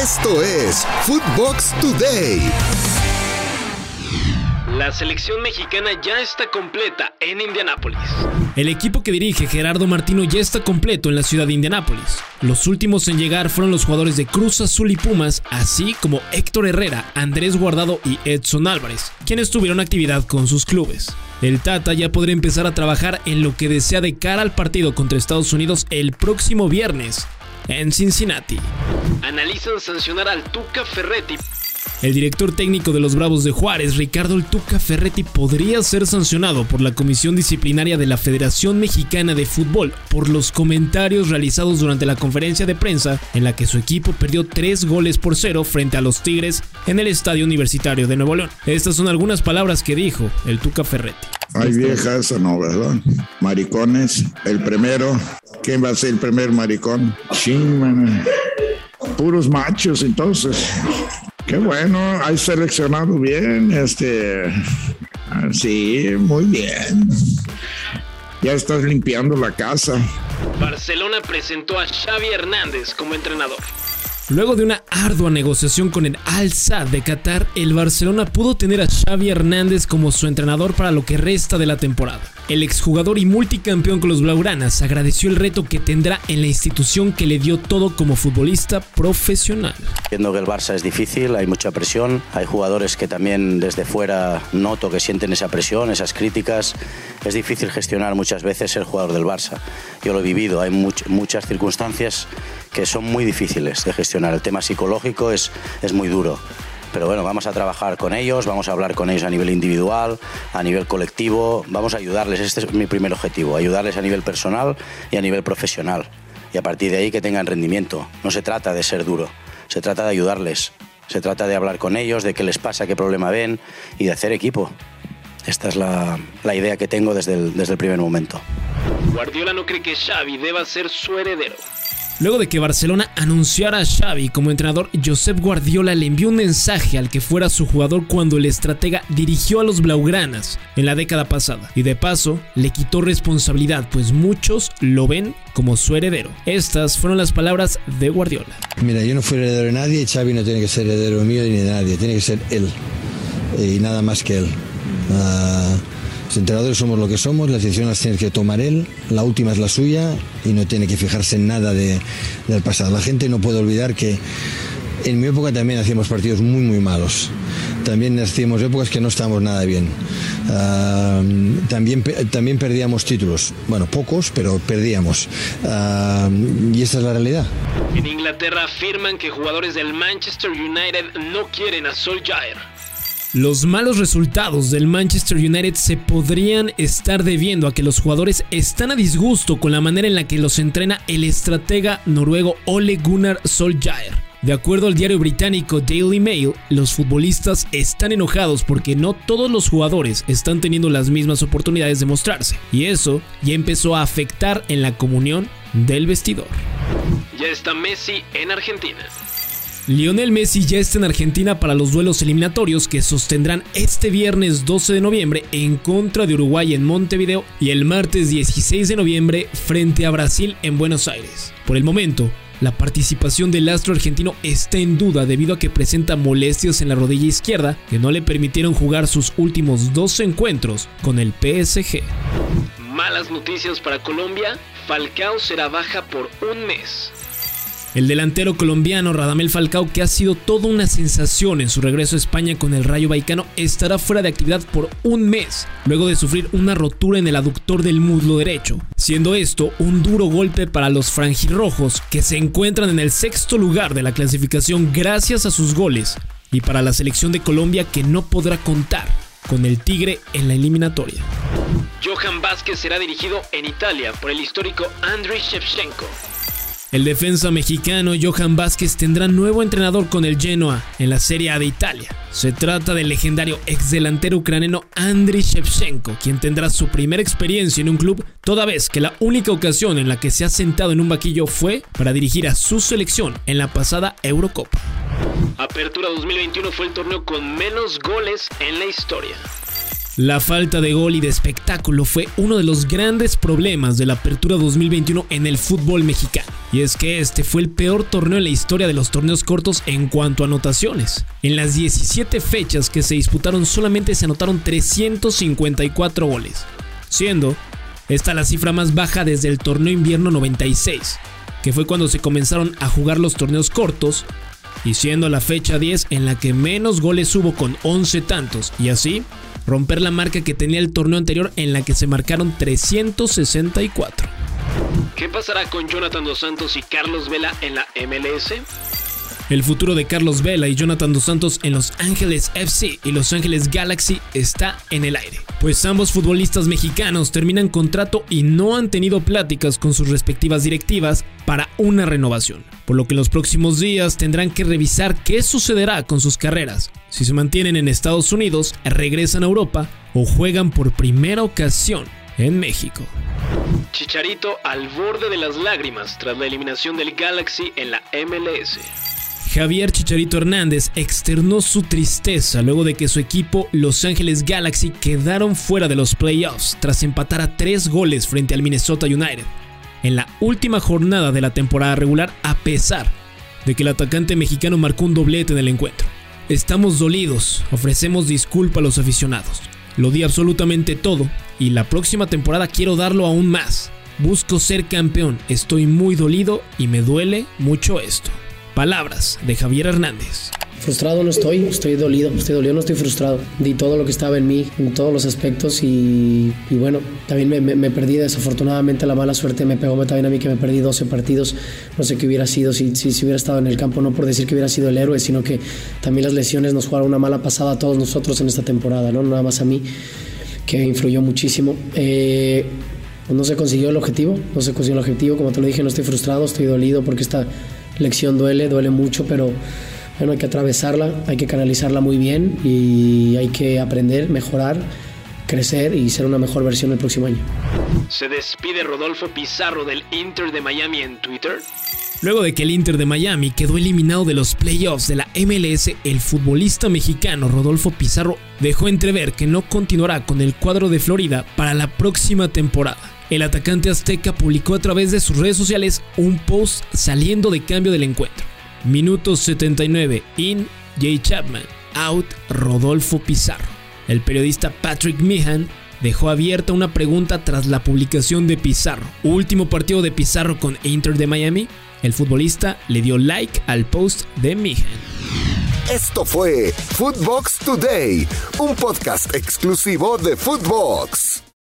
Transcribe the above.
Esto es Footbox Today. La selección mexicana ya está completa en Indianápolis. El equipo que dirige Gerardo Martino ya está completo en la ciudad de Indianápolis. Los últimos en llegar fueron los jugadores de Cruz Azul y Pumas, así como Héctor Herrera, Andrés Guardado y Edson Álvarez, quienes tuvieron actividad con sus clubes. El Tata ya podrá empezar a trabajar en lo que desea de cara al partido contra Estados Unidos el próximo viernes en Cincinnati. Analizan sancionar al Tuca Ferretti el director técnico de los Bravos de Juárez, Ricardo El Tuca Ferretti, podría ser sancionado por la Comisión Disciplinaria de la Federación Mexicana de Fútbol por los comentarios realizados durante la conferencia de prensa en la que su equipo perdió tres goles por cero frente a los Tigres en el Estadio Universitario de Nuevo León. Estas son algunas palabras que dijo el Tuca Ferretti. Hay viejas no, ¿verdad? Maricones. El primero, ¿quién va a ser el primer maricón? Ching, Puros machos, entonces. Qué bueno, hay seleccionado bien, este, sí, muy bien. Ya estás limpiando la casa. Barcelona presentó a Xavi Hernández como entrenador. Luego de una ardua negociación con el Al Sadd de Qatar, el Barcelona pudo tener a Xavi Hernández como su entrenador para lo que resta de la temporada. El exjugador y multicampeón con los Blaugranas agradeció el reto que tendrá en la institución que le dio todo como futbolista profesional. Viendo que el Barça es difícil, hay mucha presión, hay jugadores que también desde fuera noto que sienten esa presión, esas críticas. Es difícil gestionar muchas veces ser jugador del Barça. Yo lo he vivido, hay muchas circunstancias que son muy difíciles de gestionar. El tema psicológico es, es muy duro. Pero bueno, vamos a trabajar con ellos, vamos a hablar con ellos a nivel individual, a nivel colectivo, vamos a ayudarles, este es mi primer objetivo, ayudarles a nivel personal y a nivel profesional. Y a partir de ahí que tengan rendimiento. No se trata de ser duro, se trata de ayudarles, se trata de hablar con ellos, de qué les pasa, qué problema ven y de hacer equipo. Esta es la, idea que tengo desde el, desde el primer momento. Guardiola no cree que Xavi deba ser su heredero. Luego de que Barcelona anunciara a Xavi como entrenador, Josep Guardiola le envió un mensaje al que fuera su jugador cuando el estratega dirigió a los Blaugranas en la década pasada. Y de paso, le quitó responsabilidad, pues muchos lo ven como su heredero. Estas fueron las palabras de Guardiola. Mira, yo no fui heredero de nadie Xavi no tiene que ser heredero mío ni de nadie, tiene que ser él. Y nada más que él. Ah, los entrenadores somos lo que somos, las decisiones las tiene que tomar él, la última es la suya y no tiene que fijarse en nada de, del pasado. La gente no puede olvidar que en mi época también hacíamos partidos muy, muy malos. También hacíamos épocas que no estábamos nada bien. Ah, también, también perdíamos títulos. Bueno, pocos, pero perdíamos. Ah, y esa es la realidad. En Inglaterra afirman que jugadores del Manchester United no quieren a Solskjaer. Los malos resultados del Manchester United se podrían estar debiendo a que los jugadores están a disgusto con la manera en la que los entrena el estratega noruego Ole Gunnar Solskjaer. De acuerdo al diario británico Daily Mail, los futbolistas están enojados porque no todos los jugadores están teniendo las mismas oportunidades de mostrarse, y eso ya empezó a afectar en la comunión del vestidor. Ya está Messi en Argentina. Lionel Messi ya está en Argentina para los duelos eliminatorios que sostendrán este viernes 12 de noviembre en contra de Uruguay en Montevideo y el martes 16 de noviembre frente a Brasil en Buenos Aires. Por el momento, la participación del astro argentino está en duda debido a que presenta molestias en la rodilla izquierda que no le permitieron jugar sus últimos dos encuentros con el PSG. Malas noticias para Colombia, Falcao será baja por un mes. El delantero colombiano Radamel Falcao, que ha sido toda una sensación en su regreso a España con el Rayo Vallecano, estará fuera de actividad por un mes, luego de sufrir una rotura en el aductor del muslo derecho, siendo esto un duro golpe para los franjirrojos, que se encuentran en el sexto lugar de la clasificación gracias a sus goles, y para la selección de Colombia que no podrá contar con el Tigre en la eliminatoria. Johan Vázquez será dirigido en Italia por el histórico Andriy Shevchenko. El defensa mexicano Johan Vázquez tendrá nuevo entrenador con el Genoa en la Serie A de Italia. Se trata del legendario ex delantero ucraniano Andriy Shevchenko, quien tendrá su primera experiencia en un club, toda vez que la única ocasión en la que se ha sentado en un vaquillo fue para dirigir a su selección en la pasada Eurocopa. Apertura 2021 fue el torneo con menos goles en la historia. La falta de gol y de espectáculo fue uno de los grandes problemas de la Apertura 2021 en el fútbol mexicano. Y es que este fue el peor torneo en la historia de los torneos cortos en cuanto a anotaciones. En las 17 fechas que se disputaron solamente se anotaron 354 goles, siendo esta la cifra más baja desde el torneo invierno 96, que fue cuando se comenzaron a jugar los torneos cortos y siendo la fecha 10 en la que menos goles hubo con 11 tantos, y así romper la marca que tenía el torneo anterior en la que se marcaron 364. ¿Qué pasará con Jonathan Dos Santos y Carlos Vela en la MLS? El futuro de Carlos Vela y Jonathan Dos Santos en Los Ángeles FC y Los Ángeles Galaxy está en el aire, pues ambos futbolistas mexicanos terminan contrato y no han tenido pláticas con sus respectivas directivas para una renovación, por lo que en los próximos días tendrán que revisar qué sucederá con sus carreras, si se mantienen en Estados Unidos, regresan a Europa o juegan por primera ocasión en México. Chicharito al borde de las lágrimas tras la eliminación del Galaxy en la MLS. Javier Chicharito Hernández externó su tristeza luego de que su equipo Los Ángeles Galaxy quedaron fuera de los playoffs tras empatar a tres goles frente al Minnesota United en la última jornada de la temporada regular a pesar de que el atacante mexicano marcó un doblete en el encuentro. Estamos dolidos, ofrecemos disculpa a los aficionados. Lo di absolutamente todo y la próxima temporada quiero darlo aún más. Busco ser campeón, estoy muy dolido y me duele mucho esto. Palabras de Javier Hernández. Frustrado no estoy, estoy dolido, estoy dolido, no estoy frustrado. Di todo lo que estaba en mí, en todos los aspectos y, bueno, también me, perdí desafortunadamente la mala suerte, me pegó también a mí que me perdí 12 partidos, no sé qué hubiera sido si, hubiera estado en el campo, no por decir que hubiera sido el héroe, sino que también las lesiones nos jugaron una mala pasada a todos nosotros en esta temporada, no nada más a mí, que influyó muchísimo. Eh, pues no se consiguió el objetivo, no se consiguió el objetivo, como te lo dije, no estoy frustrado, estoy dolido porque esta lección duele, duele mucho, pero bueno, hay que atravesarla, hay que canalizarla muy bien y hay que aprender, mejorar, crecer y ser una mejor versión el próximo año. Se despide Rodolfo Pizarro del Inter de Miami en Twitter. Luego de que el Inter de Miami quedó eliminado de los playoffs de la MLS, el futbolista mexicano Rodolfo Pizarro dejó entrever que no continuará con el cuadro de Florida para la próxima temporada. El atacante azteca publicó a través de sus redes sociales un post saliendo de cambio del encuentro. Minutos 79, in, Jay Chapman, out, Rodolfo Pizarro. El periodista Patrick Meehan dejó abierta una pregunta tras la publicación de Pizarro. Último partido de Pizarro con Inter de Miami. El futbolista le dio like al post de Meehan. Esto fue Footbox Today, un podcast exclusivo de Footbox.